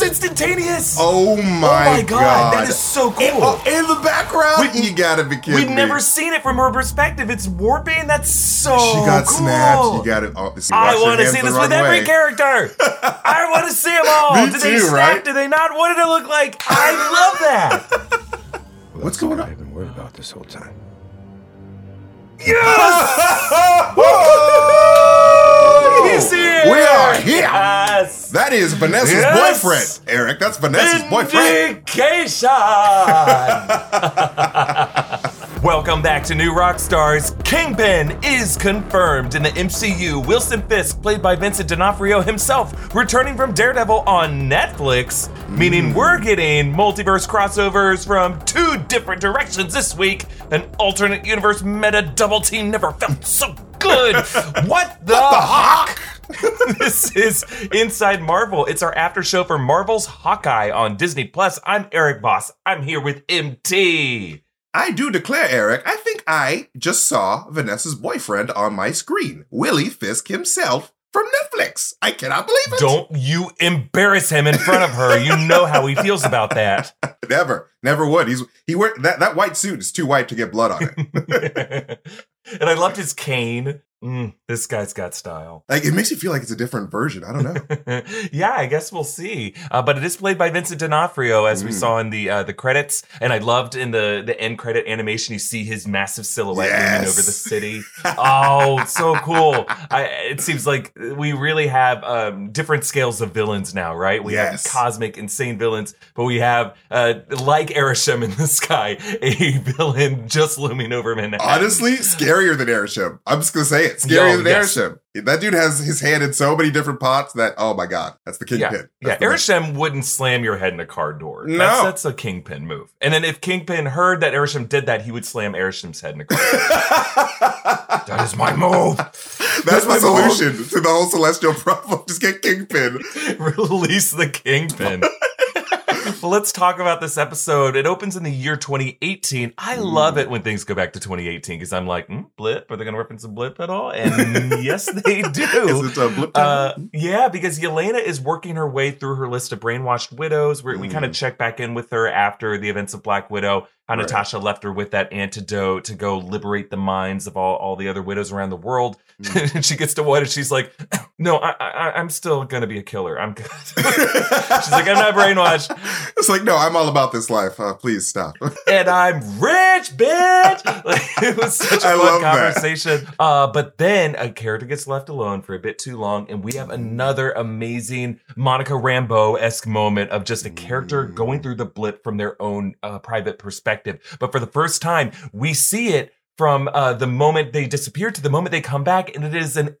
was instantaneous. Oh, oh my, Oh my god, that is so uh, cool. In, oh, in the background, We- you gotta be kidding We've me. never seen it from her perspective. It's warping. That's so She got cool. snapped. You got it. Oh, see, I want to see this with wrong every character. I want to see them all. Me Did they too, snap? right? Did they not? What did it look like? I love that. What's going on? I've been worried about this whole time. He's here. We are here. Yes. That is Vanessa's Yes. boyfriend, Erik. That's Vanessa's boyfriend. Vindication. Welcome back to New Rockstars. Kingpin is confirmed in the MCU. Wilson Fisk, played by Vincent D'Onofrio himself, returning from Daredevil on Netflix, meaning mm. we're getting multiverse crossovers from two different directions this week. An alternate universe meta double team never felt so good. what the, hawk? this is Inside Marvel. It's our after show for Marvel's Hawkeye on Disney Plus. I'm Erik Voss. I'm here with MT. I do declare, Erik, I think I just saw Vanessa's boyfriend on my screen, Willie Fisk himself from Netflix. I cannot believe it. Don't you embarrass him in front of her. You know how he feels about that. Never, never would. He's he wear that that white suit is too white to get blood on it. and I loved his cane. Mm, this guy's got style. like it makes you feel like it's a different version. I don't know. yeah, I guess we'll see. Uh, but it is played by Vincent D'Onofrio, as we Mm. saw in the uh, the credits, and I loved in the the end credit animation. You see his massive silhouette looming Yes. over the city. oh, so cool! I, it seems like we really have um, different scales of villains now, right? We Yes. have cosmic, insane villains, but we have uh, like Arishem in the sky, a villain just looming over Manhattan. Honestly, scarier than Arishem. I'm just gonna say it. Scarier Yo, than yes. Arishem. That dude has his hand in so many different pots that oh my god, that's the kingpin. yeah. That's the- Arishem wouldn't slam your head in a car door. No. That's, that's a kingpin move. And then if Kingpin heard that Arishem did that, he would slam Arishem's head in a car that is my move. That's my move. solution to the whole celestial problem. Just get kingpin. Release the Kingpin. let's talk about this episode. It opens in the year 2018. I love it when things go back to 2018 because I'm like, mm, blip. Are they going to reference a blip at all? And yes, they do. Is it a blip Uh, yeah, because Yelena is working her way through her list of brainwashed widows. Where we Mm. kind of check back in with her after the events of Black Widow. How Right. Natasha left her with that antidote to go liberate the minds of all, all the other widows around the world. Mm. and she gets to what? and she's like, "No, I, I, I'm still gonna be a killer. I'm good." she's like, "I'm not brainwashed, it's like, no, I'm all about this life. Uh, please stop. and I'm rich, bitch." Like, it was such a I fun conversation. Uh, but then a character gets left alone for a bit too long, and we have another amazing Monica Rambeau esque moment of just a character Mm. going through the blip from their own uh, private perspective. But for the first time, we see it from uh, the moment they disappear to the moment they come back, and it is an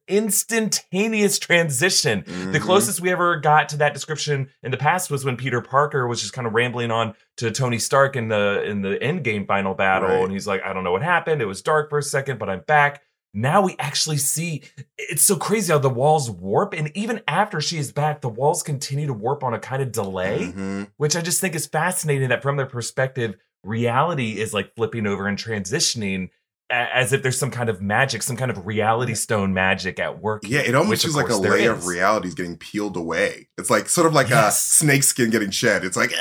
instantaneous transition. The Mhm. closest we ever got to that description in the past was when Peter Parker was just kind of rambling on to Tony Stark in the in the Endgame final battle, Right. and he's like, "I don't know what happened. It was dark for a second, but I'm back." Now we actually see it's so crazy how the walls warp, and even after she is back, the walls continue to warp on a kind of delay Mhm. which I just think is fascinating that from their perspective, reality is like flipping over and transitioning as if there's some kind of magic, some kind of reality stone magic at work. Yeah, it almost feels like a layer is. of reality is getting peeled away. It's like sort of like Yes. a snake skin getting shed. It's like,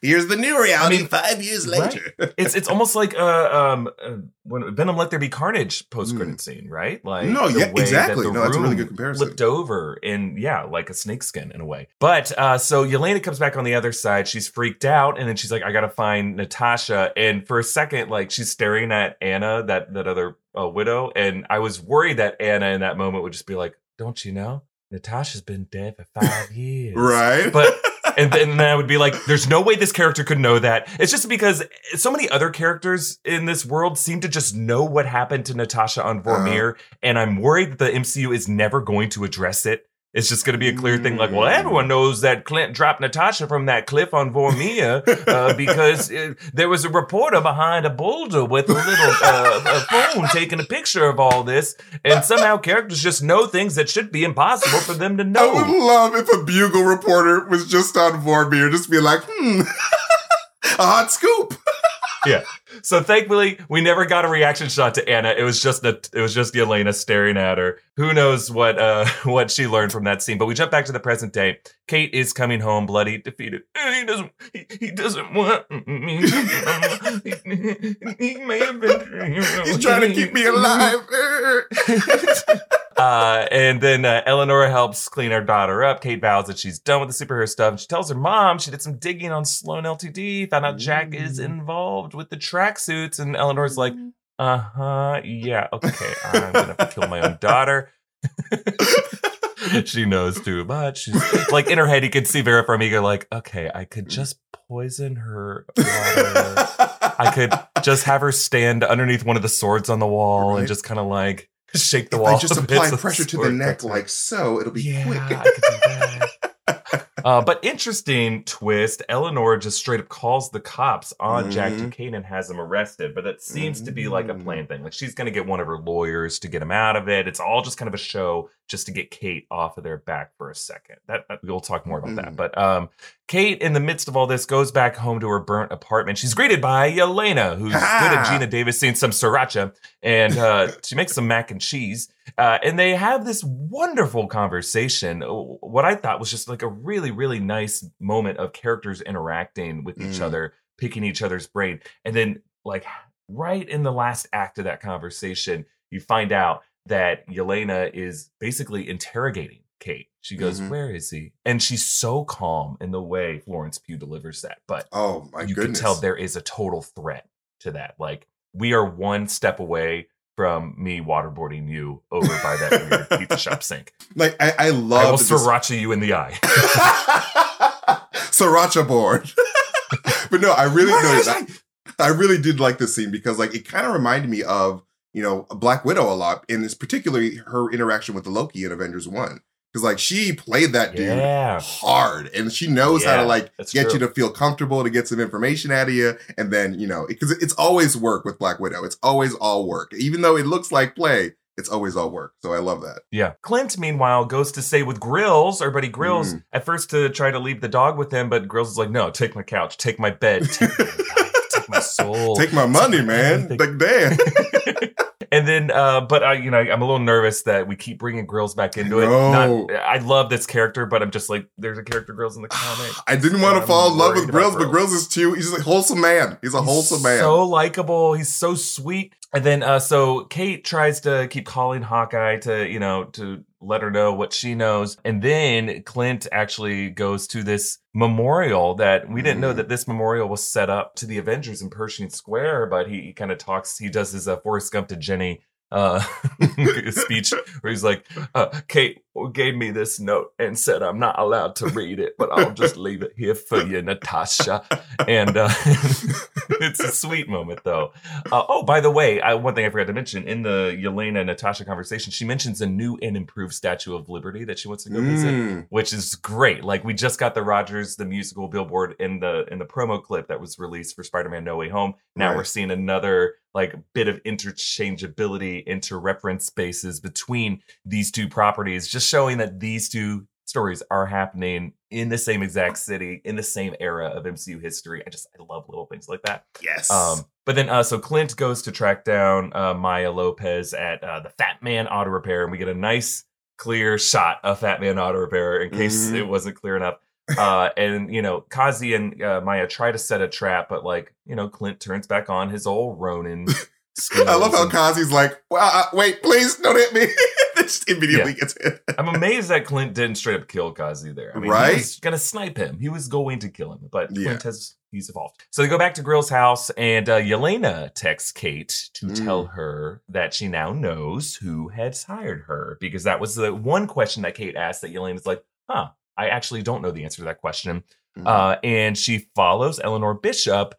here's the new reality I mean, five years right. later. It's it's almost like uh, um uh, when Venom Let There Be Carnage post credit scene, right? Like Mm. No, the yeah, way that exactly. the No, that's a really good comparison. Flipped over in yeah, like a snakeskin in a way. But uh, so Yelena comes back on the other side. She's freaked out, and then she's like, "I gotta find Natasha." And for a second, like she's staring at Anna, that that other uh, widow, and I was worried that Anna in that moment would just be like, "Don't you know?" Natasha's been dead for five years. right? But and then I would be like, there's no way this character could know that. It's just because so many other characters in this world seem to just know what happened to Natasha on Vormir, and I'm worried that the MCU is never going to address it. It's just going to be a clear thing, like, well, Mm. everyone knows that Clint dropped Natasha from that cliff on Vormir uh, because uh, there was a reporter behind a boulder with a little uh, a phone taking a picture of all this, and somehow characters just know things that should be impossible for them to know. I would love if a bugle reporter was just on Vormir, just be like, hmm, a hot scoop. So thankfully, we never got a reaction shot to Anna. It was just a, it was just Yelena staring at her. Who knows what uh what she learned from that scene? But we jump back to the present day. Kate is coming home, bloody, defeated. He doesn't. He, he doesn't want me. he, he may have been. He's trying to keep me alive. Uh, and then uh, Eleanor helps clean her daughter up. Kate vows that she's done with the superhero stuff. She tells her mom she did some digging on Sloan LTD, found out Jack is involved with the tracksuits. And Eleanor's like, uh huh, yeah, okay, I'm gonna have to kill my own daughter. she knows too much. She's, like in her head, you can see Vera Farmiga like, okay, I could just poison her water. I could just have her stand underneath one of the swords on the wall Right. and just kind of like shake the If wall. I just apply pressure to the neck like so, it'll be yeah, quick. I could do that. uh, but interesting twist. Eleanor just straight up calls the cops on Jack Mhm. Duquesne and has him arrested. But that seems to be like a Mm. planned thing. Like she's going to get one of her lawyers to get him out of it. It's all just kind of a show just to get Kate off of their back for a second. That, that- we'll talk more about that. Mm. But um, Kate, in the midst of all this, goes back home to her burnt apartment. She's greeted by Yelena, who's good at Gina Davis seeing some sriracha, and uh, she makes some mac and cheese. Uh, and they have this wonderful conversation. Oh, What I thought was just like a really, really nice moment of characters interacting with each Mm. other, picking each other's brain. And then, like, right in the last act of that conversation, you find out that Yelena is basically interrogating Kate. She goes, Mhm. Where is he? And she's so calm in the way Florence Pugh delivers that. But Oh my you goodness! can tell there is a total threat to that. Like we are one step away from me waterboarding you over by that weird pizza shop sink. like I, I I love will that this- sriracha you in the eye. sriracha board. but no, I really no, I, I really did like this scene because like it kind of reminded me of you know Black Widow a lot, and it's particularly her interaction with the Loki in Avengers One because like she played that dude Yeah, hard and she knows how to like get true. you to feel comfortable to get some information out of you and then you know because it's always work with black widow it's always all work even though it looks like play it's always all work so i love that yeah. Clint, meanwhile, goes to stay with Grills, our buddy Grills, Mm. at first to try to leave the dog with him, but Grills is like, "No, take my couch, take my bed, take my life, take my soul, take my money man everything. like damn then, uh, but I, you know, I'm a little nervous that we keep bringing Grills back into it. Not, I love this character, but I'm just like, there's a character Grills in the comic. i didn't want to fall in love with worried grills but Grills. grills is too he's a wholesome man he's a He's wholesome man So likable. He's so sweet. And then, uh, so Kate tries to keep calling Hawkeye to, you know, to let her know what she knows. And then Clint actually goes to this memorial that we didn't know Mhm. that this memorial was set up to the Avengers in Pershing Square, but he, he kind of talks, he does his uh, Forrest Gump to Jenny uh speech where he's like uh, kate gave me this note and said i'm not allowed to read it but i'll just leave it here for you natasha and uh, it's a sweet moment though uh, oh by the way I, one thing i forgot to mention in the yelena and natasha conversation she mentions a new and improved statue of liberty that she wants to go visit Mm. which is great. Like we just got the Rogers the musical billboard in the in the promo clip that was released for Spider-Man No Way Home. Now Right. we're seeing another like bit of interchangeability into reference spaces between these two properties, just showing that these two stories are happening in the same exact city in the same era of MCU history. I just I love little things like that. yes Um, but then, uh, so Clint goes to track down uh, Maya Lopez at uh, the Fat Man Auto Repair, and we get a nice, clear shot of Fat Man Auto Repair in case Mhm. it wasn't clear enough. Uh, and you know, Kazi and uh, Maya try to set a trap, but like you know, Clint turns back on his old Ronin. I love how and- Kazi's like, well, uh, wait, please don't hit me. Just immediately gets hit. I'm amazed that Clint didn't straight up kill Kazi there. I mean, Right? he was gonna snipe him. He was going to kill him, but Yeah. Clint has he's evolved. So they go back to Grill's house, and uh, Yelena texts Kate to Mm. tell her that she now knows who has hired her because that was the one question that Kate asked. That Yelena's like, "Huh, I actually don't know the answer to that question." Mm. Uh, and she follows Eleanor Bishop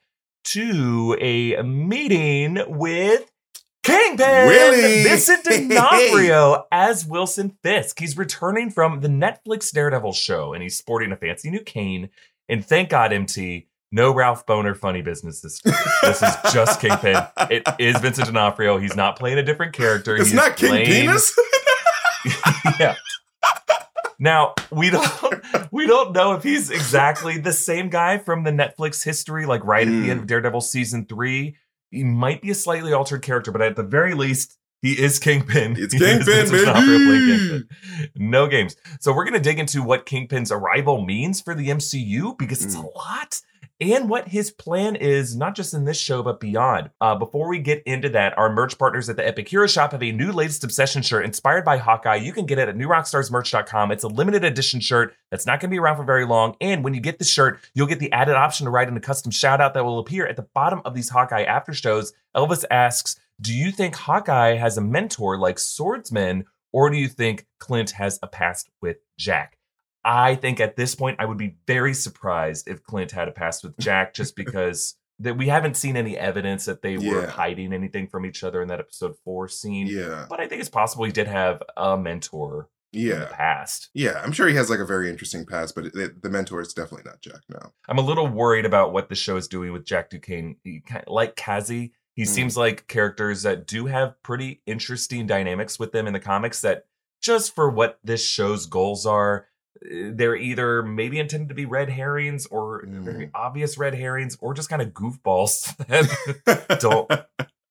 to a meeting with Kingpin Willie! Vincent D'Onofrio as Wilson Fisk. He's returning from the Netflix Daredevil show, and he's sporting a fancy new cane. And thank God, MT, no Ralph Bohner funny business. This this is just Kingpin. It is Vincent D'Onofrio. He's not playing a different character. it's He's not King playing- Penis? yeah. Now we don't we don't know if he's exactly the same guy from the Netflix history, like right at the end of mm. Daredevil season three. He might be a slightly altered character, but at the very least, he is Kingpin. It's Kingpin, Vincent D'Onofrio playing baby! Kingpin. No games. So we're going to dig into what Kingpin's arrival means for the MCU because it's a mm. lot and what his plan is, not just in this show, but beyond. Uh, before we get into that, our merch partners at the Epic Hero Shop have a new latest Obsession shirt inspired by Hawkeye. You can get it at newrockstarsmerch.com. It's a limited edition shirt that's not going to be around for very long. And when you get the shirt, you'll get the added option to write in a custom shout out that will appear at the bottom of these Hawkeye after shows. Elvis asks, Do you think Hawkeye has a mentor like Swordsman, or do you think Clint has a past with Jack? I think at this point, I would be very surprised if Clint had a past with Jack, just because that we haven't seen any evidence that they were Yeah. hiding anything from each other in that episode four scene. Yeah. But I think it's possible he did have a mentor in the Yeah. past. Yeah. I'm sure he has like a very interesting past, but it, the mentor is definitely not Jack now. I'm a little worried about what the show is doing with Jack Duquesne. He, like Kazi, he Mm. seems like characters that do have pretty interesting dynamics with them in the comics that just for what this show's goals are, they're either maybe intended to be red herrings or very Mm. obvious red herrings or just kind of goofballs that don't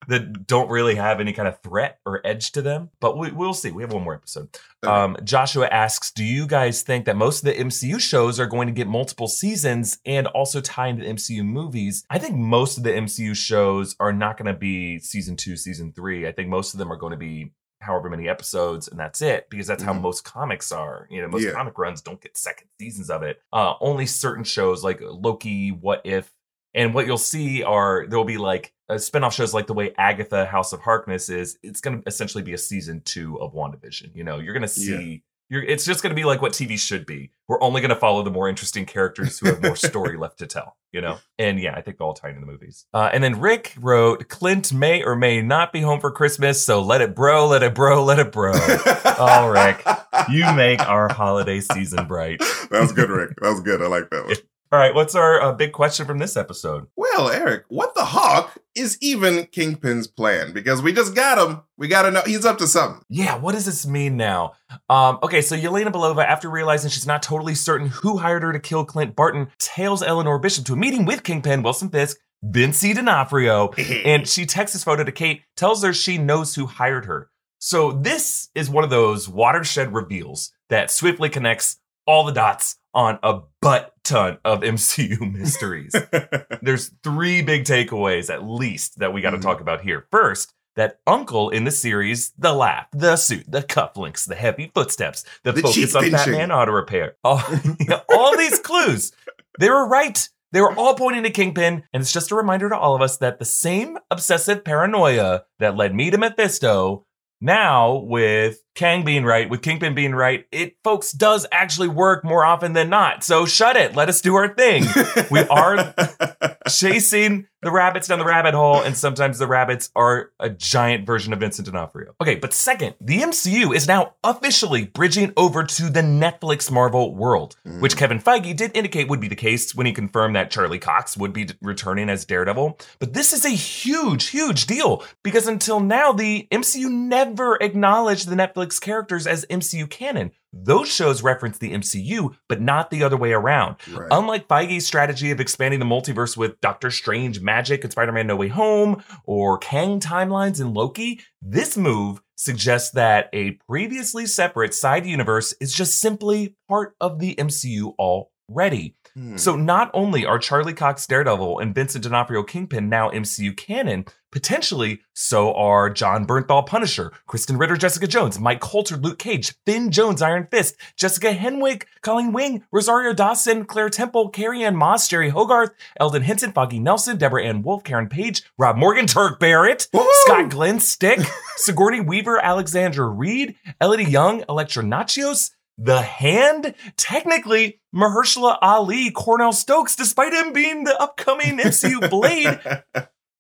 that don't really have any kind of threat or edge to them. But we, we'll see. We have one more episode. Okay. Um, Joshua asks, "Do you guys think that most of the MCU shows are going to get multiple seasons and also tie into the MCU movies?" I think most of the MCU shows are not going to be season two, season three. I think most of them are going to be however many episodes and that's it because that's how Mhm. most comics are you know most Yeah. comic runs don't get second seasons of it uh only certain shows like loki what if and what you'll see are there'll be like uh, spin-off shows like the way Agatha House of Harkness is, it's going to essentially be a season two of WandaVision. You know, you're going to see, you're, it's just going to be like what TV should be. We're only going to follow the more interesting characters who have more story left to tell, you know? And yeah, I think they'll all tie into the movies. Uh, and then Rick wrote, Clint may or may not be home for Christmas, so let it bro, let it bro, let it bro. all Rick, you make our holiday season bright. that was good, Rick. That was good. I like that one. All right, what's our uh, big question from this episode? Well, Erik, what the hawk is even Kingpin's plan? Because we just got him. We got to know he's up to something. Yeah, what does this mean now? Um, okay, so Yelena Belova, after realizing she's not totally certain who hired her to kill Clint Barton, tails Eleanor Bishop to a meeting with Kingpin, Wilson Fisk, Vinci D'Onofrio, and she texts this photo to Kate, tells her she knows who hired her. So this is one of those watershed reveals that swiftly connects all the dots on a butt ton of MCU mysteries. There's three big takeaways, at least, that we got to Mhm. talk about here. First, that Uncle in the series, the laugh, the suit, the cufflinks, the heavy footsteps, the, The focus on pinching. Batman auto repair, all, all these clues, they were right. They were all pointing to Kingpin, and it's just a reminder to all of us that the same obsessive paranoia that led me to Mephisto now with Kang being right, with Kingpin being right, it folks does actually work more often than not. So shut it. Let us do our thing. We are chasing the rabbits down the rabbit hole, and sometimes the rabbits are a giant version of Vincent D'Onofrio. Okay, but second, the MCU is now officially bridging over to the Netflix Marvel world, mm. which Kevin Feige did indicate would be the case when he confirmed that Charlie Cox would be returning as Daredevil. But this is a huge, huge deal because until now, the MCU never acknowledged the Netflix characters as MCU canon. Those shows reference the MCU, but not the other way around. Right. Unlike Feige's strategy of expanding the multiverse with Doctor Strange magic and Spider Man No Way Home or Kang timelines in Loki, this move suggests that a previously separate side universe is just simply part of the MCU already. Hmm. So not only are Charlie Cox Daredevil and Vincent D'Onofrio Kingpin now MCU canon, potentially so are Jon Bernthal Punisher, Krysten Ritter Jessica Jones, Mike Colter Luke Cage, Finn Jones Iron Fist, Jessica Henwick Colleen Wing, Rosario Dawson, Claire Temple, Carrie-Anne Moss, Jeri Hogarth, Elden Henson, Foggy Nelson, Deborah Ann Wolf, Karen Page, Rob Morgan, Turk Barrett, Woo! Scott Glenn Stick, Sigourney Weaver, Alexandra Reid, Elodie Young, Elektra Natchios, The Hand, technically Mahershala Ali, Cornell Stokes, despite him being the upcoming MCU Blade.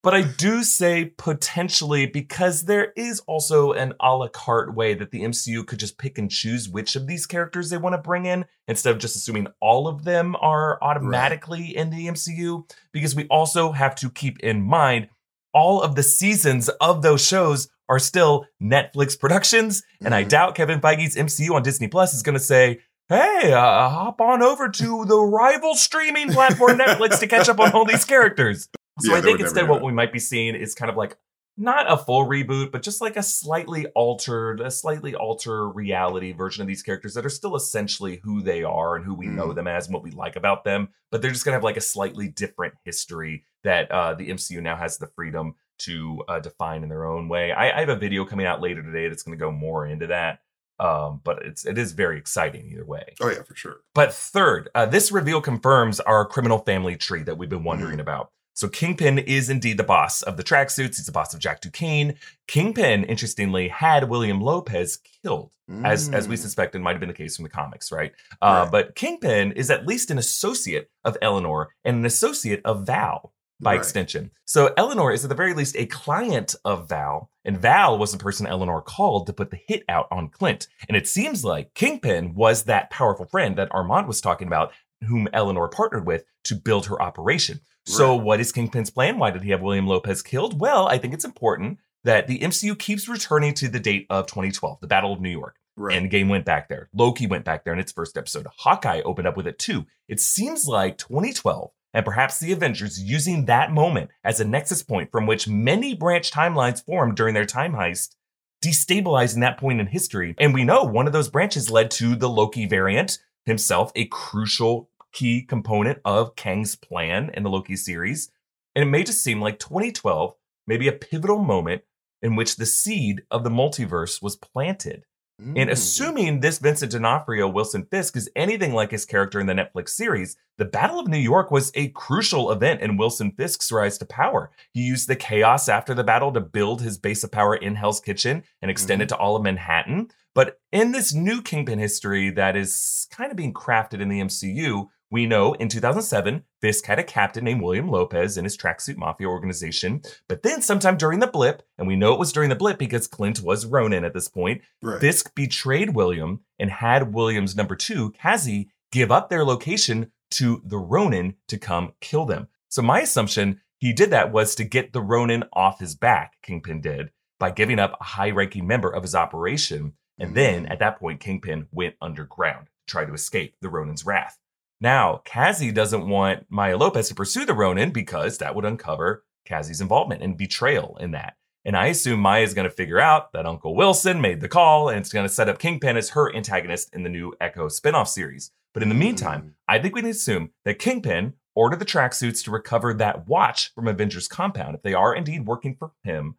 But I do say potentially because there is also an a la carte way that the MCU could just pick and choose which of these characters they want to bring in instead of just assuming all of them are automatically in the MCU. Because we also have to keep in mind all of the seasons of those shows are still Netflix productions. And I Mhm. doubt Kevin Feige's MCU on Disney Plus is going to say, Hey, uh, hop on over to the rival streaming platform Netflix to catch up on all these characters. So Yeah, I think instead what we might be seeing is kind of like not a full reboot, but just like a slightly altered, a slightly alter reality version of these characters that are still essentially who they are and who we know Mm. them as and what we like about them. But they're just gonna have like a slightly different history that uh, the MCU now has the freedom to uh, define in their own way. I, I have a video coming out later today that's going to go more into that. Um, but it's it is very exciting either way. Oh yeah, for sure. But third, uh, this reveal confirms our criminal family tree that we've been wondering about. So Kingpin is indeed the boss of the tracksuits. He's the boss of Jack Duquesne. Kingpin, interestingly, had William Lopez killed, as as we Mm. suspected might have been the case from the comics, right? Uh, Right. But Kingpin is at least an associate of Eleanor and an associate of Val by Right. extension. So Eleanor is at the very least a client of Val, and Val was the person Eleanor called to put the hit out on Clint. And it seems like Kingpin was that powerful friend that Armand was talking about, whom Eleanor partnered with to build her operation. So what is Kingpin's plan? Why did he have William Lopez killed? Well, I think it's important that the MCU keeps returning to the date of 2012, the Battle of New York. Right. Endgame went back there. Loki went back there in its first episode. Hawkeye opened up with it too. It seems like 2012 and perhaps the Avengers using that moment as a nexus point from which many branch timelines formed during their time heist, destabilizing that point in history. And we know one of those branches led to the Loki variant himself, a crucial key component of Kang's plan in the Loki series. And it may just seem like 2012, maybe a pivotal moment in which the seed of the multiverse was planted. And Mm. assuming this Vincent D'Onofrio Wilson Fisk is anything like his character in the Netflix series, the Battle of New York was a crucial event in Wilson Fisk's rise to power. He used the chaos after the battle to build his base of power in Hell's Kitchen and extend it to all of Manhattan. But in this new Kingpin history that is kind of being crafted in the MCU, we know in 2007, Fisk had a captain named William Lopez in his tracksuit mafia organization. But then, sometime during the blip, and we know it was during the blip because Clint was Ronin at this point, right. Fisk betrayed William and had William's number two, Kazi, give up their location to the Ronin to come kill them. So my assumption he did that was to get the Ronin off his back, Kingpin did, by giving up a high ranking member of his operation. And then Mm. at that point, Kingpin went underground to try to escape the Ronin's wrath. Now, Kazi doesn't want Maya Lopez to pursue the Ronin because that would uncover Kazi's involvement and betrayal in that. And I assume Maya's going to figure out that Uncle Wilson made the call and it's going to set up Kingpin as her antagonist in the new Echo spinoff series. But in the meantime, Mm. I think we can assume that Kingpin ordered the tracksuits to recover that watch from Avengers Compound if they are indeed working for him.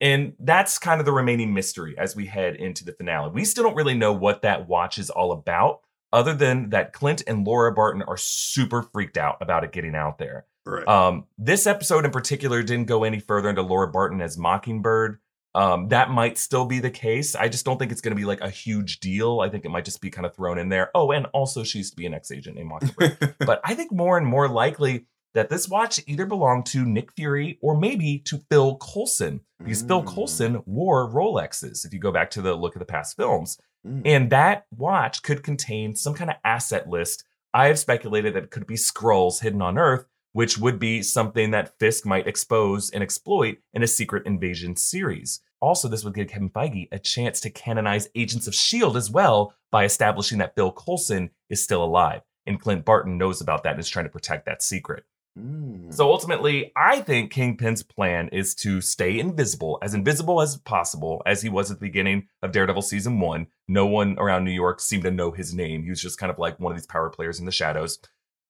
And that's kind of the remaining mystery as we head into the finale. We still don't really know what that watch is all about, other than that Clint and Laura Barton are super freaked out about it getting out there. right. Um, this episode in particular didn't go any further into Laura Barton as Mockingbird. Um, that might still be the case. I just don't think it's going to be like a huge deal. I think it might just be kind of thrown in there. Oh, and also she used to be an ex-agent named Mockingbird. but I think more and more likely that this watch either belonged to Nick Fury or maybe to Phil Coulson because Phil Mm. Coulson wore Rolexes. If you go back to the look of the past films, Mm. and that watch could contain some kind of asset list. I have speculated that it could be Skrulls hidden on Earth, which would be something that Fisk might expose and exploit in a Secret Invasion series. Also, this would give Kevin Feige a chance to canonize Agents of S.H.I.E.L.D. as well by establishing that Bill Coulson is still alive. And Clint Barton knows about that and is trying to protect that secret. Mm. So ultimately, I think Kingpin's plan is to stay invisible, as invisible as possible, as he was at the beginning of Daredevil season one. No one around New York seemed to know his name. He was just kind of like one of these power players in the shadows.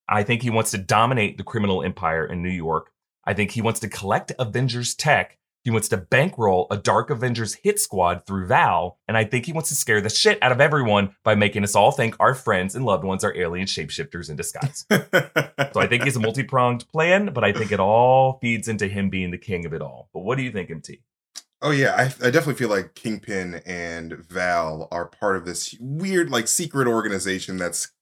I think he wants to dominate the criminal empire in New York. I think he wants to collect Avengers tech. He wants to bankroll a Dark Avengers hit squad through Val. And I think he wants to scare the shit out of everyone by making us all think our friends and loved ones are alien shapeshifters in disguise. So I think he's a multi pronged plan, but I think it all feeds into him being the king of it all. But what do you think, MT? Oh yeah, I, I definitely feel like Kingpin and Val are part of this weird, like, secret organization that's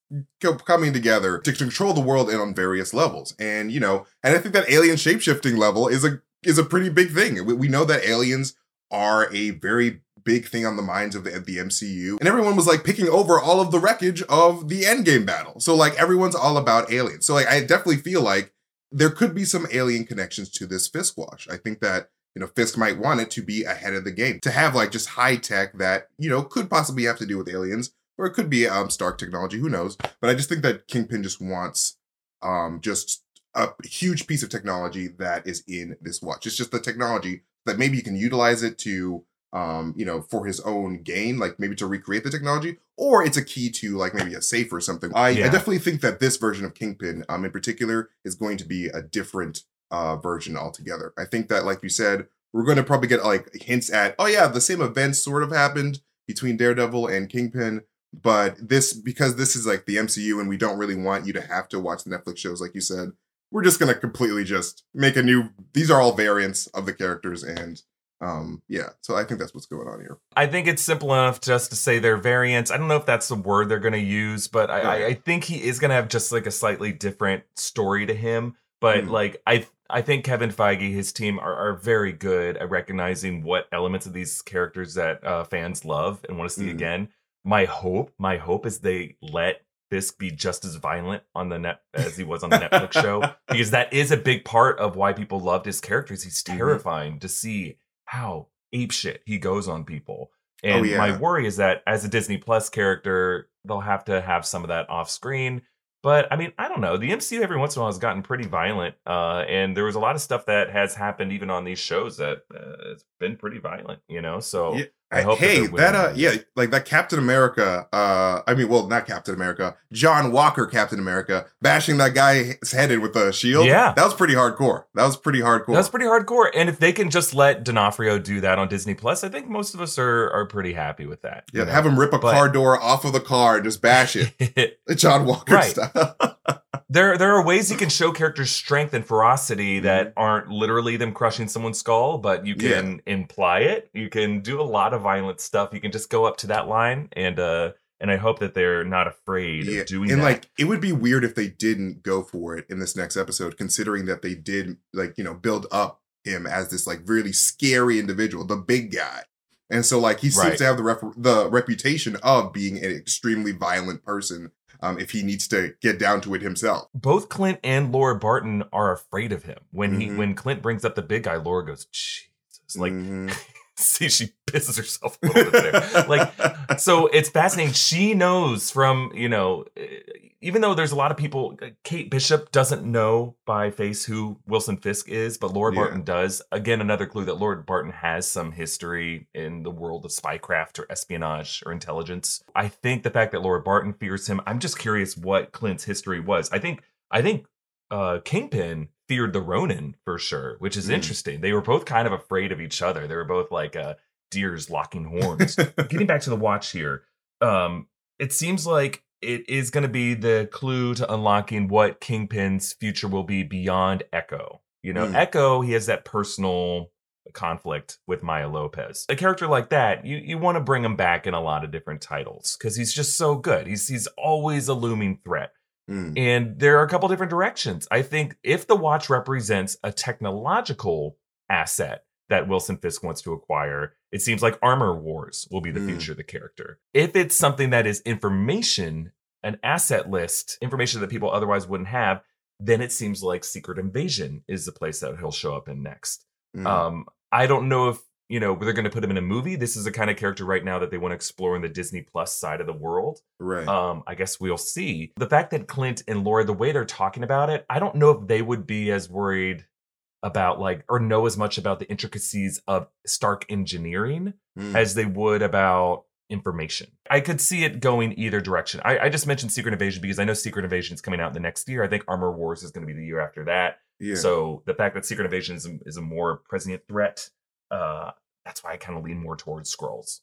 co- coming together to control the world and on various levels. And you know, and I think that alien shapeshifting level is a is a pretty big thing. We, we know that aliens are a very big thing on the minds of the, of the MCU, and everyone was like picking over all of the wreckage of the Endgame battle. So like everyone's all about aliens. So like I definitely feel like there could be some alien connections to this Fisk wash. I think that you know, Fisk might want it to be ahead of the game, to have like just high tech that, you know, could possibly have to do with aliens, or it could be um Stark technology, who knows. But I just think that Kingpin just wants um just a huge piece of technology that is in this watch. It's just the technology that maybe you can utilize it to um, you know, for his own gain, like maybe to recreate the technology, or it's a key to like maybe a safe or something. I, Yeah. I definitely think that this version of Kingpin, um, in particular, is going to be a different uh version altogether. I think that, like you said, we're going to probably get like hints at, oh yeah, the same events sort of happened between Daredevil and Kingpin, but this because this is like the MCU and we don't really want you to have to watch the Netflix shows, like you said. We're just gonna completely just make a new. These are all variants of the characters, and um, yeah. So I think that's what's going on here. I think it's simple enough just to say they're variants. I don't know if that's the word they're going to use, but I, I, I think he is going to have just like a slightly different story to him. But Mm. like I, I think Kevin Feige, his team are, are very good at recognizing what elements of these characters that uh, fans love and want to see Mhm. again. My hope, my hope is they let Fisk be just as violent on the net as he was on the Netflix show because that is a big part of why people loved his characters. He's Mhm. terrifying to see how apeshit he goes on people. And Oh, yeah. my worry is that as a Disney Plus character, they'll have to have some of that off screen. But I mean, I don't know. The MCU every once in a while has gotten pretty violent, uh, and there was a lot of stuff that has happened even on these shows that uh, it's been pretty violent, you know. So Yeah, I hope that hey, they're that, uh, yeah, like that Captain America. Uh, I mean, well, not Captain America. John Walker, Captain America, bashing that guy's head in with a shield. Yeah. that was pretty hardcore. That was pretty hardcore. that's pretty hardcore. And if they can just let D'Onofrio do that on Disney Plus, I think most of us are are pretty happy with that. yeah, you know? have him rip a But- car door off of the car and just bash it, John Walker Right. style. there there are ways you can show characters strength and ferocity Mm-hmm. that aren't literally them crushing someone's skull but you can imply it you can do a lot of violent stuff you can just go up to that line and uh and i hope that they're not afraid Yeah, of doing and that like it would be weird if they didn't go for it in this next episode, considering that they did like you know build up him as this like really scary individual, the big guy, and so like he seems Right. to have the rep- the reputation of being an extremely violent person. Um, if he needs to get down to it himself, both clint and laura barton are afraid of him when he Mhm. when clint brings up the big guy laura goes jesus like Mhm. see she pisses herself a little bit there like so it's fascinating. She knows from, you know, eh, even though there's a lot of people, uh, Kate Bishop doesn't know by face who Wilson Fisk is, but Laura Yeah. Barton does. Again, another clue that Laura Barton has some history in the world of spycraft or espionage or intelligence. I think the fact that Laura Barton fears him, I'm just curious what Clint's history was. I think, I think uh, Kingpin feared the Ronin for sure, which is Mm. interesting. They were both kind of afraid of each other. They were both like uh, deers locking horns getting back to the watch here um it seems like it is going to be the clue to unlocking what kingpin's future will be beyond echo you know Mm. echo he has that personal conflict with maya lopez a character like that you you want to bring him back in a lot of different titles because he's just so good he's he's always a looming threat Mm. and there are a couple different directions. I think if the watch represents a technological asset that Wilson Fisk wants to acquire, it seems like Armor Wars will be the Mm. future of the character. If it's something that is information, an asset list, information that people otherwise wouldn't have, then it seems like Secret Invasion is the place that he'll show up in next. Mm. Um, I don't know if you know they're going to put him in a movie. This is the kind of character right now that they want to explore in the Disney Plus side of the world. right. Um, I guess we'll see. The fact that Clint and Laura, the way they're talking about it, I don't know if they would be as worried about like or know as much about the intricacies of Stark engineering Mm. as they would about information. I could see it going either direction. I, I just mentioned Secret Invasion because I know Secret Invasion is coming out in the next year. I think Armor Wars is going to be the year after that. yeah. So the fact that Secret Invasion is a, is a more present threat, uh, that's why I kind of lean more towards Skrulls.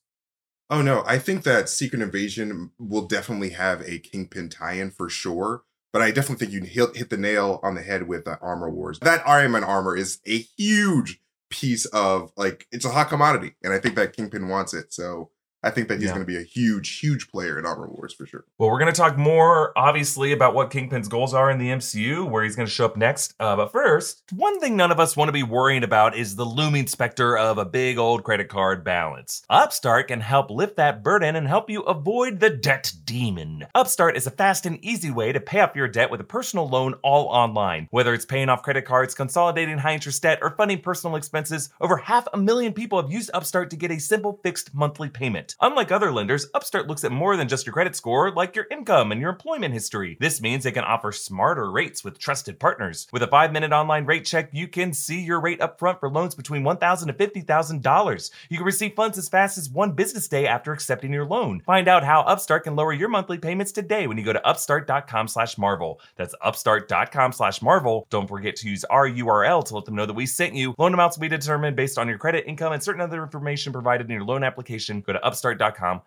Oh no, I think that Secret Invasion will definitely have a Kingpin tie-in for sure. But I definitely think you hit, hit the nail on the head with uh, Armor Wars. That Iron Man armor is a huge piece of like it's a hot commodity, and I think that Kingpin wants it. So I think that he's Yeah. going to be a huge, huge player in Armor Wars for sure. Well, we're going to talk more, obviously, about what Kingpin's goals are in the MCU, where he's going to show up next. Uh, but first, one thing none of us want to be worrying about is the looming specter of a big old credit card balance. Upstart can help lift that burden and help you avoid the debt demon. Upstart is a fast and easy way to pay off your debt with a personal loan all online. Whether it's paying off credit cards, consolidating high interest debt, or funding personal expenses, over half a million people have used Upstart to get a simple fixed monthly payment. Limit. Unlike other lenders, Upstart looks at more than just your credit score, like your income and your employment history. This means they can offer smarter rates with trusted partners. With a five minute online rate check, you can see your rate upfront for loans between $1,000 and $50,000. You can receive funds as fast as one business day after accepting your loan. Find out how Upstart can lower your monthly payments today when you go to upstart.com slash marvel. That's upstart.com slash marvel. Don't forget to use our URL to let them know that we sent you. Loan amounts will be determined based on your credit, income, and certain other information provided in your loan application. Go to upstart.com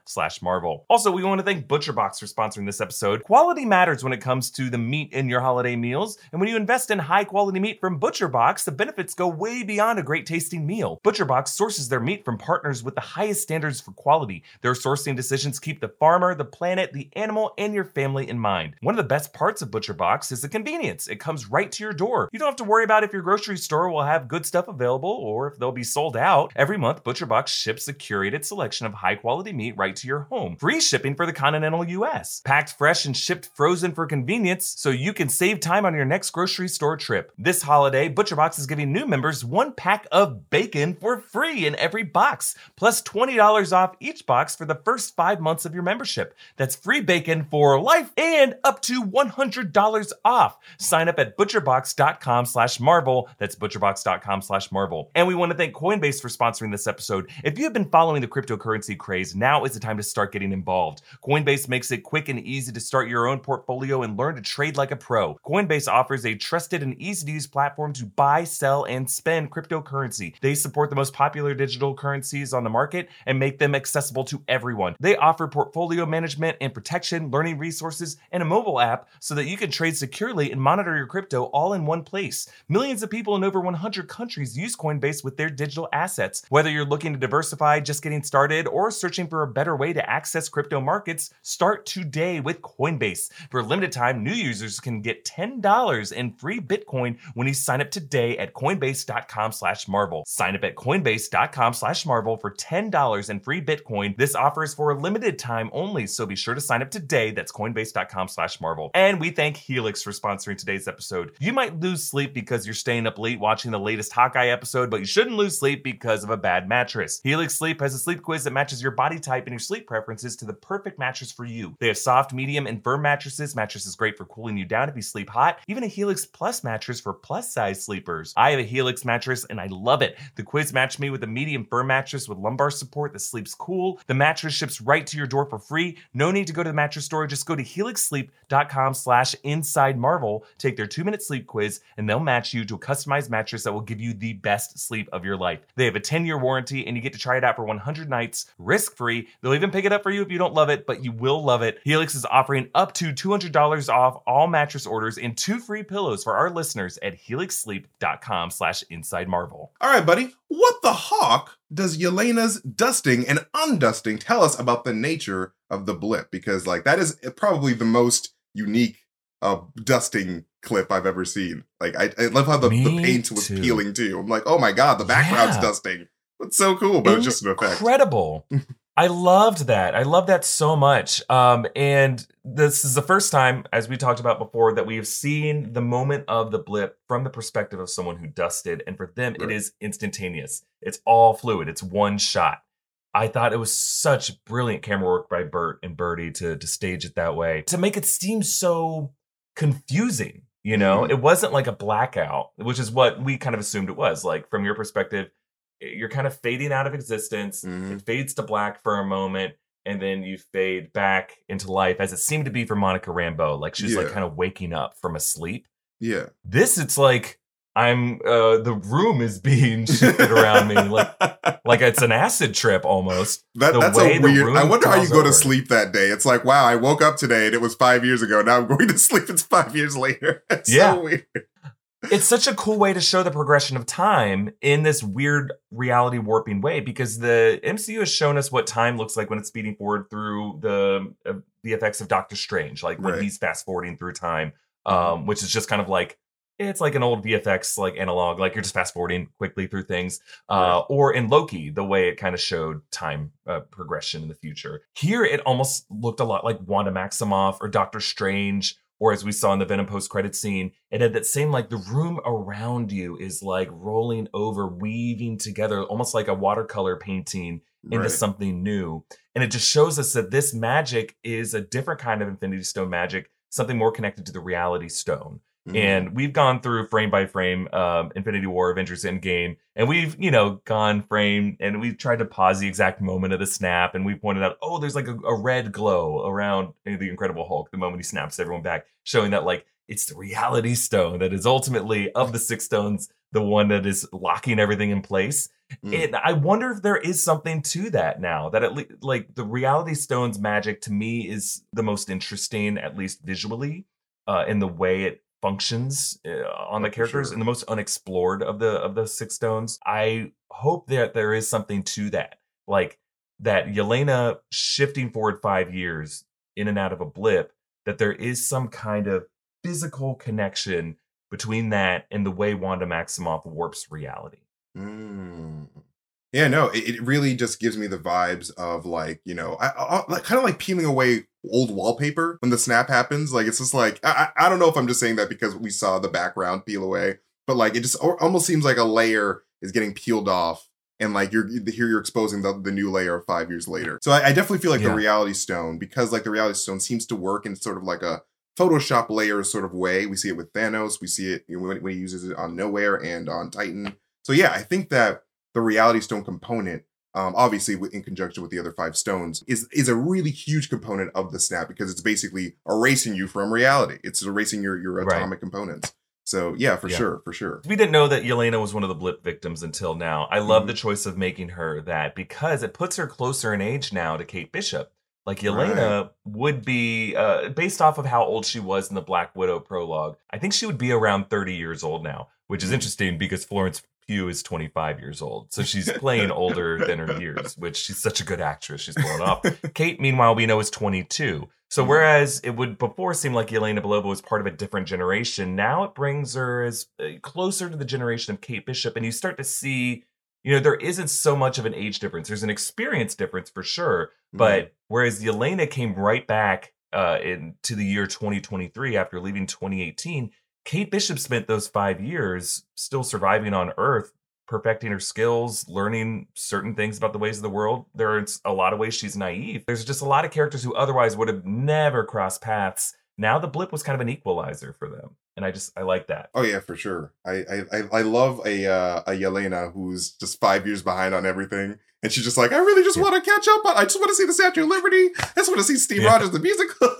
slash marvel. Also, we want to thank ButcherBox for sponsoring this episode. Quality matters when it comes to the meat in your holiday meals. And when you invest in high quality meat from ButcherBox, the benefits go way beyond a great tasting meal. ButcherBox sources their meat from partners with the highest standards for quality. Their sourcing decisions keep the farmer, the planet, the animal, and your family in mind. One of the best parts of ButcherBox is the convenience. It comes right to your door. You don't have to worry about if your grocery store will have good stuff available or if they'll be sold out. Every month, ButcherBox ships a curated selection of high quality meat right to your home. Free shipping for the continental US. Packed fresh and shipped frozen for convenience so you can save time on your next grocery store trip. This holiday, ButcherBox is giving new members one pack of bacon for free in every box, plus $20 off each box for the first five months of your membership. That's free bacon for life and up to $100 off. Sign up at butcherbox.com slash marvel. That's butcherbox.com slash marvel. And we want to thank Coinbase for sponsoring this episode. If you have been following the cryptocurrency craze, now is the time to start getting involved. Coinbase makes it quick and easy to start your own portfolio and learn to trade like a pro. Coinbase offers a trusted and easy to use platform to buy, sell, and spend cryptocurrency. They support the most popular digital currencies on the market and make them accessible to everyone. They offer portfolio management and protection, learning resources, and a mobile app so that you can trade securely and monitor your crypto all in one place. Millions of people in over 100 countries use Coinbase with their digital assets. Whether you're looking to diversify, just getting started, or searching for a better way to access crypto markets, start today with Coinbase. For a limited time, new users can get $10 in free Bitcoin when you sign up today at coinbase.com slash marvel. Sign up at coinbase.com slash marvel for $10 in free Bitcoin. This offer is for a limited time only, so be sure to sign up today. That's coinbase.com slash marvel. And we thank Helix for sponsoring today's episode. You might lose sleep because you're staying up late watching the latest Hawkeye episode, but you shouldn't lose sleep because of a bad mattress. Helix Sleep has a sleep quiz that matches your body type and your sleep preferences to the perfect mattress for you. They have soft, medium, and firm mattresses. Mattresses great for cooling you down if you sleep hot. Even a Helix Plus mattress for plus size sleepers. I have a Helix mattress and I love it. The quiz matched me with a medium firm mattress with lumbar support that sleeps cool. The mattress ships right to your door for free. No need to go to the mattress store. Just go to helixsleep.com slash inside marvel. Take their two minute sleep quiz and they'll match you to a customized mattress that will give you the best sleep of your life. They have a 10 year warranty and you get to try it out for 100 nights risk free. They'll even pick it up for you if you don't love it, but you will love it. Helix is offering up to $200 off all mattress orders and two free pillows for our listeners at helixsleep.com slash inside marvel. All right, buddy. What the hawk does Yelena's dusting and undusting tell us about the nature of the blip? Because like that is probably the most unique uh, dusting clip I've ever seen. Like I, I love how the, the paint was too. peeling too. I'm like, oh my god, the background's Yeah. dusting. It's so cool, but it's just an effect. Incredible. I loved that. I love that so much. Um, and this is the first time, as we talked about before, that we have seen the moment of the blip from the perspective of someone who dusted. And for them, Right. it is instantaneous. It's all fluid. It's one shot. I thought it was such brilliant camera work by Bert and Bertie to to stage it that way to make it seem so confusing. You know, Mhm. it wasn't like a blackout, which is what we kind of assumed it was. Like from your perspective, you're kind of fading out of existence. Mhm. It fades to black for a moment, and then you fade back into life, as it seemed to be for Monica Rambeau. Like she's like kind of waking up from a sleep. Yeah. This, it's like I'm uh the room is being shifted around me, like like it's an acid trip almost. That, that's a weird. I wonder how you go to sleep that day. It's like, wow, I woke up today and it was five years ago. Now I'm going to sleep. It's five years later. It's Yeah. so weird. It's such a cool way to show the progression of time in this weird reality warping way because the MCU has shown us what time looks like when it's speeding forward through the uh, the effects of Doctor Strange, like when Right. he's fast forwarding through time, um, which is just kind of like it's like an old VFX like analog, like you're just fast forwarding quickly through things. Uh, Or in Loki, the way it kind of showed time uh, progression in the future. Here, it almost looked a lot like Wanda Maximoff or Doctor Strange or as we saw in the Venom post credit scene, it had that same like the room around you is like rolling over, weaving together, almost like a watercolor painting into Right. something new. And it just shows us that this magic is a different kind of Infinity Stone magic, something more connected to the Reality Stone. Mhm. And we've gone through frame by frame um, Infinity War, Avengers Endgame, and we've, you know, gone frame and we've tried to pause the exact moment of the snap. And we pointed out, oh, there's like a, a red glow around the Incredible Hulk the moment he snaps everyone back, showing that, like, it's the Reality Stone that is ultimately, of the six stones, the one that is locking everything in place. Mm. And I wonder if there is something to that now. That at least, like, the Reality Stone's magic to me is the most interesting, at least visually, uh, in the way it functions uh, on the characters sure. and the most unexplored of the of the six stones. I hope that there is something to that, like that Yelena shifting forward five years in and out of a blip. That there is some kind of physical connection between that and the way Wanda Maximoff warps reality. Mm. Yeah, no, it, it really just gives me the vibes of like, you know, I, I, like kind of like peeling away old wallpaper when the snap happens. Like, it's just like, I, I don't know if I'm just saying that because we saw the background peel away, but like, it just al- almost seems like a layer is getting peeled off. And like you're here, you're exposing the, the new layer five years later. So I, I definitely feel like Yeah. the Reality Stone, because like the Reality Stone seems to work in sort of like a Photoshop layer sort of way. We see it with Thanos. We see it when, when he uses it on Nowhere and on Titan. So yeah, I think that the Reality Stone component, um, obviously in conjunction with the other five stones, is is a really huge component of the snap because it's basically erasing you from reality. It's erasing your your Right. atomic components. So yeah, for Yeah. sure, for sure. We didn't know that Yelena was one of the blip victims until now. I love Mhm. the choice of making her that because it puts her closer in age now to Kate Bishop. Like Yelena would be, uh, based off of how old she was in the Black Widow prologue, I think she would be around 30 years old now, which is Mhm. interesting because Florence Pugh is 25 years old. So she's playing older than her years, which she's such a good actress. She's pulling off. Kate, meanwhile, we know is 22. So Mhm. whereas it would before seem like Yelena Belova was part of a different generation, now it brings her as uh, closer to the generation of Kate Bishop, and you start to see, you know, there isn't so much of an age difference. There's an experience difference for sure, Mm-hmm. but whereas Yelena came right back uh, into the year 2023 after leaving 2018, Kate Bishop spent those five years still surviving on Earth, perfecting her skills, learning certain things about the ways of the world. There's a lot of ways she's naive. There's just a lot of characters who otherwise would have never crossed paths. Now the blip was kind of an equalizer for them, and I just I like that. Oh yeah, for sure. I I I- I love a uh, a Yelena who's just five years behind on everything, and she's just like, I really just Yeah. want to catch up. on I just want to see the Statue of Liberty. I just want to see Steve Yeah. Rogers the musical.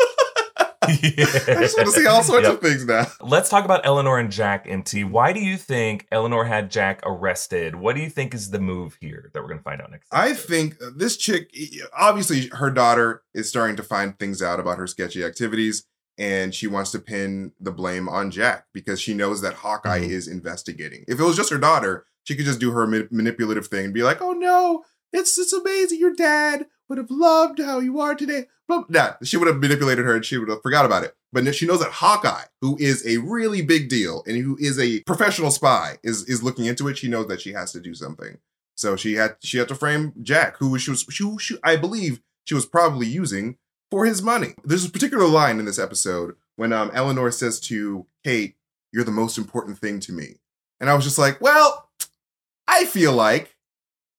I just want to see all sorts Yep. of things now. Let's talk about Eleanor and Jack, MT. Why do you think Eleanor had Jack arrested? What do you think is the move here that we're going to find out next? I episode? think uh, this chick, obviously, her daughter is starting to find things out about her sketchy activities, and she wants to pin the blame on Jack because she knows that Hawkeye Mhm. is investigating. If it was just her daughter, she could just do her ma- manipulative thing and be like, "Oh no, it's it's amazing. Your dad would have loved how you are today." But nah, she would have manipulated her and she would have forgot about it. But she knows that Hawkeye, who is a really big deal and who is a professional spy, is is looking into it. She knows that she has to do something. So she had she had to frame Jack, who she was she, she I believe she was probably using for his money. There's a particular line in this episode when um Eleanor says to Kate, "You're the most important thing to me," and I was just like, well, I feel like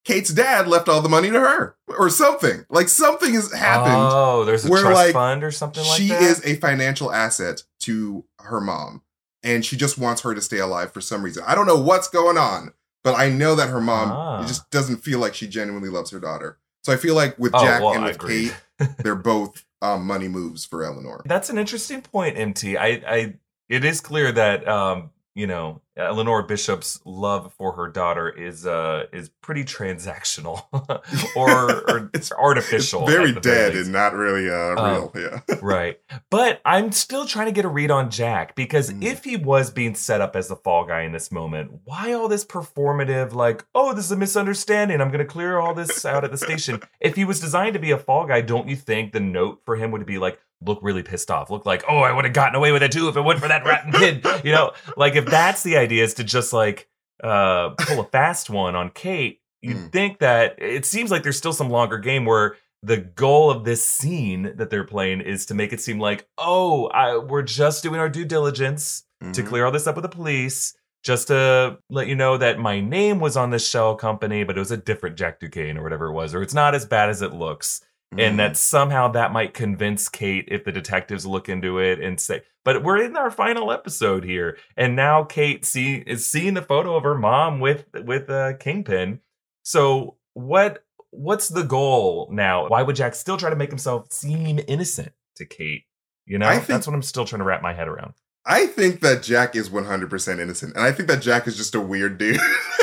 Kate's dad left all the money to her or something. Like something has happened. Oh, there's a where, trust like, fund or something like that? she is a financial asset to her mom, and she just wants her to stay alive for some reason. I don't know what's going on, but I know that her mom Ah. just doesn't feel like she genuinely loves her daughter. So I feel like with Oh, Jack well, and with. Kate, they're both um, money moves for Eleanor. That's an interesting point, MT. I, I, it is clear that, um, you know, Eleanor Bishop's love for her daughter is, uh, is pretty transactional, or, or It's- artificial. It's very dead and not really uh, Oh. real. Yeah. right. But I'm still trying to get a read on Jack because Mm. if he was being set up as the fall guy in this moment, why all this performative, like, oh, this is a misunderstanding. I'm going to clear all this out at the station. If he was designed to be a fall guy, don't you think the note for him would be like, look really pissed off, look like, oh, I would have gotten away with it too if it wasn't for that rotten kid? You know, like if that's the idea is to just like uh, pull a fast one on Kate, you'd Mm. think that it seems like there's still some longer game where the goal of this scene that they're playing is to make it seem like, oh, I, we're just doing our due diligence to Mhm. clear all this up with the police. just to let you know that my name was on this shell company, but it was a different Jack Duquesne or whatever it was, or it's not as bad as it looks. And Mm. that somehow that might convince Kate if the detectives look into it and say, but we're in our final episode here, and now Kate see is seeing the photo of her mom with with uh, Kingpin. So what what's the goal now? Why would Jack still try to make himself seem innocent to Kate? You know, think- that's what I'm still trying to wrap my head around. I think that Jack is 100% innocent, and I think that Jack is just a weird dude.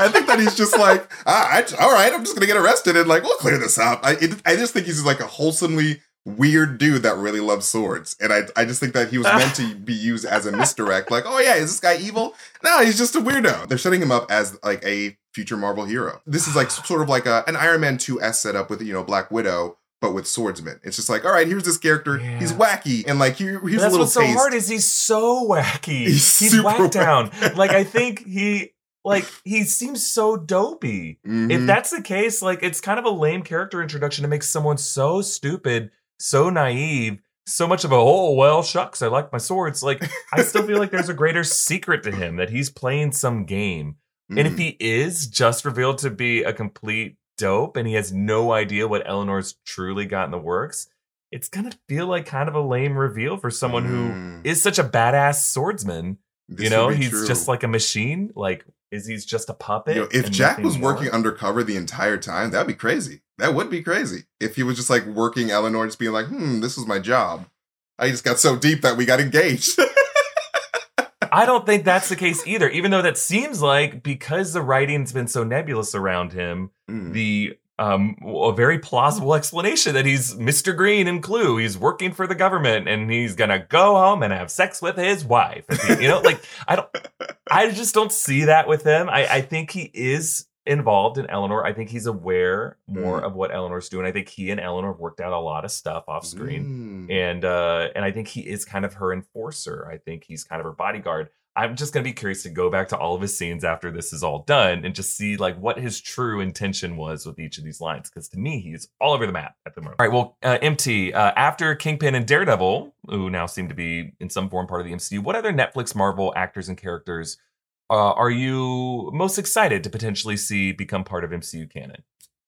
I think that I think that he's just like, ah, I, all right, I'm just gonna get arrested and like we'll clear this up. I it, I just think he's just like a wholesomely weird dude that really loves swords, and I I just think that he was meant to be used as a misdirect. Like, oh yeah, is this guy evil? No, he's just a weirdo. They're setting him up as like a future Marvel hero. This is like sort of like a, an Iron Man 2S setup with you know Black Widow. But with swordsmen, it's just like, all right, here's this character. Yeah. He's wacky, and like here, here's But a that's little what's so hard is he's so wacky. He's He's, whack down. wacky. like I think he like he seems so dopey. If Mhm. that's the case, like it's kind of a lame character introduction to make someone so stupid, so naive, so much of a oh well shucks, I like my swords. Like I still feel like there's a greater secret to him that he's playing some game. And if Mhm. he is just revealed to be a complete dope and he has no idea what Eleanor's truly got in the works, it's gonna feel like kind of a lame reveal for someone who Mm. is such a badass swordsman. This you know, he's true. just like a machine. Like, is he's just a puppet? If Jack was working undercover the entire time, that'd be crazy. That would be crazy. If he was just like working Eleanor, just being like, hmm, this was my job. I just got so deep that we got engaged. I don't think that's the case either. Even though that seems like because the writing's been so nebulous around him, Mm. the um a very plausible explanation that he's Mr. Green in Clue. He's working for the government and he's gonna go home and have sex with his wife. You know, like I don't I just don't see that with him. I, I think he is involved in Eleanor. I think he's aware more Mm. of what Eleanor's doing. I think he and Eleanor have worked out a lot of stuff off screen. Mm. and uh and i think he is kind of her enforcer i think he's kind of her bodyguard i'm just going to be curious to go back to all of his scenes after this is all done and just see like what his true intention was with each of these lines because to me he's all over the map at the moment all right well uh, mt uh, after kingpin and daredevil who now seem to be in some form part of the mcu what other netflix marvel actors and characters uh, are you most excited to potentially see become part of mcu canon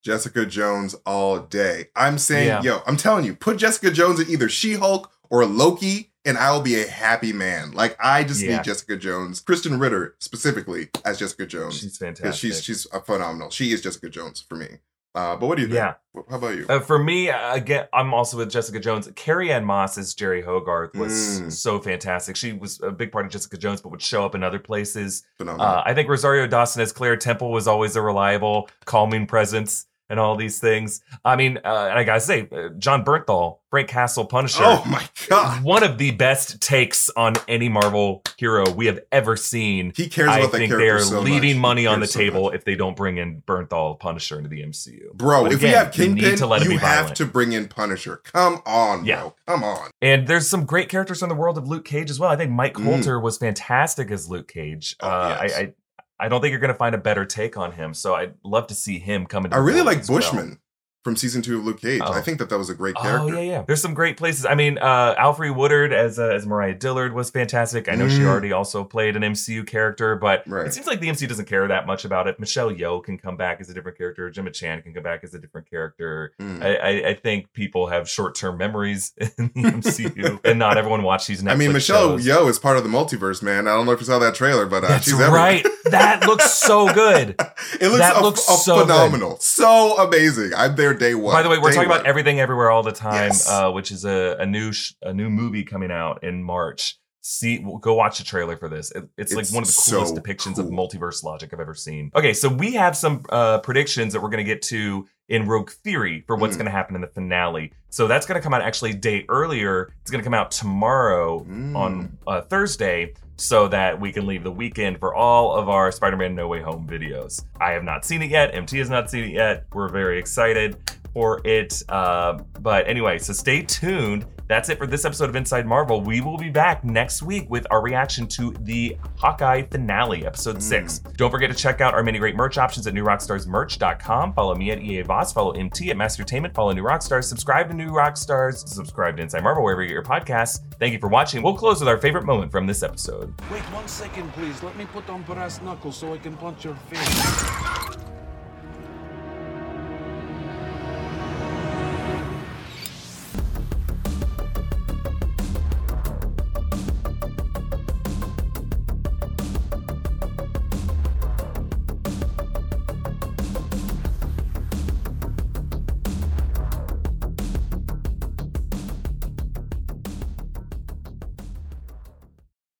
Jessica Jones all day. I'm saying, Yeah. yo, I'm telling you, put Jessica Jones in either She Hulk or Loki, and I will be a happy man. Like I just Yeah. need Jessica Jones, Krysten Ritter specifically as Jessica Jones. She's fantastic she's she's a phenomenal. She is Jessica Jones for me. Uh, but what do you think? yeah How about you? Uh, for me, again, I'm also with Jessica Jones. Carrie-Anne Moss as Jeri Hogarth was Mm. so fantastic. She was a big part of Jessica Jones, but would show up in other places. Phenomenal. Uh, I think Rosario Dawson as Claire Temple was always a reliable, calming presence and all these things. I mean, uh, and I gotta say, uh, Jon Bernthal, Frank Castle, Punisher. oh my god. One of the best takes on any Marvel hero we have ever seen. He cares I about think character they're so leaving He money on the so table much. if they don't bring in Bernthal Punisher into the MCU. Bro, But if we again, have you need Kingpin, to let you have violent. to bring in Punisher. Come on, Yeah. bro. Come on. And there's some great characters from the world of Luke Cage as well. I think Mike Mm. Was fantastic as Luke Cage. Oh, uh, yes. I, I I don't think you're going to find a better take on him. So I'd love to see him come into. I really like Bushmaster. well. From season two of Luke Cage. Oh. I think that that was a great character. Oh character. yeah, yeah. There's some great places. I mean, uh, Alfre Woodard as uh, as Mariah Dillard was fantastic. I know she Mm. already also played an MCU character, but Right. it seems like the MCU doesn't care that much about it. Michelle Yeoh can come back as a different character. Gemma Chan can come back as a different character. Mm. I, I, I think people have short term memories in the MCU, and not everyone watched these. Netflix I mean, Michelle shows. Yeoh is part of the multiverse, man. I don't know if you saw that trailer, but uh, That's she's right. That looks so good. It looks, That a- looks a so good. phenomenal, so amazing. I'm there day one. By the way, we're Day talking about everything everywhere all the time, Yes. uh, which is a, a new sh- a new movie coming out in March. See, go watch the trailer for this. It- it's, like one of the coolest so depictions of multiverse logic I've ever seen. Okay, so we have some uh, predictions that we're going to get to in Rogue Theory for what's Mm. going to happen in the finale. So that's going to come out actually a day earlier. It's going to come out tomorrow Mm. on uh, Thursday so that we can leave the weekend for all of our Spider-Man No Way Home videos. I have not seen it yet. MT has not seen it yet. We're very excited for it. Uh, but anyway, so stay tuned. That's it for this episode of Inside Marvel. We will be back next week with our reaction to the Hawkeye finale, episode Mm. six. Don't forget to check out our many great merch options at newrockstarsmerch.com. Follow me at EA Voss, follow MT at Mastertainment, follow New Rockstars, subscribe to New Rockstars, subscribe to Inside Marvel wherever you get your podcasts. Thank you for watching. We'll close with our favorite moment from this episode. Wait one second, please. Let me put on brass knuckles so I can punch your face.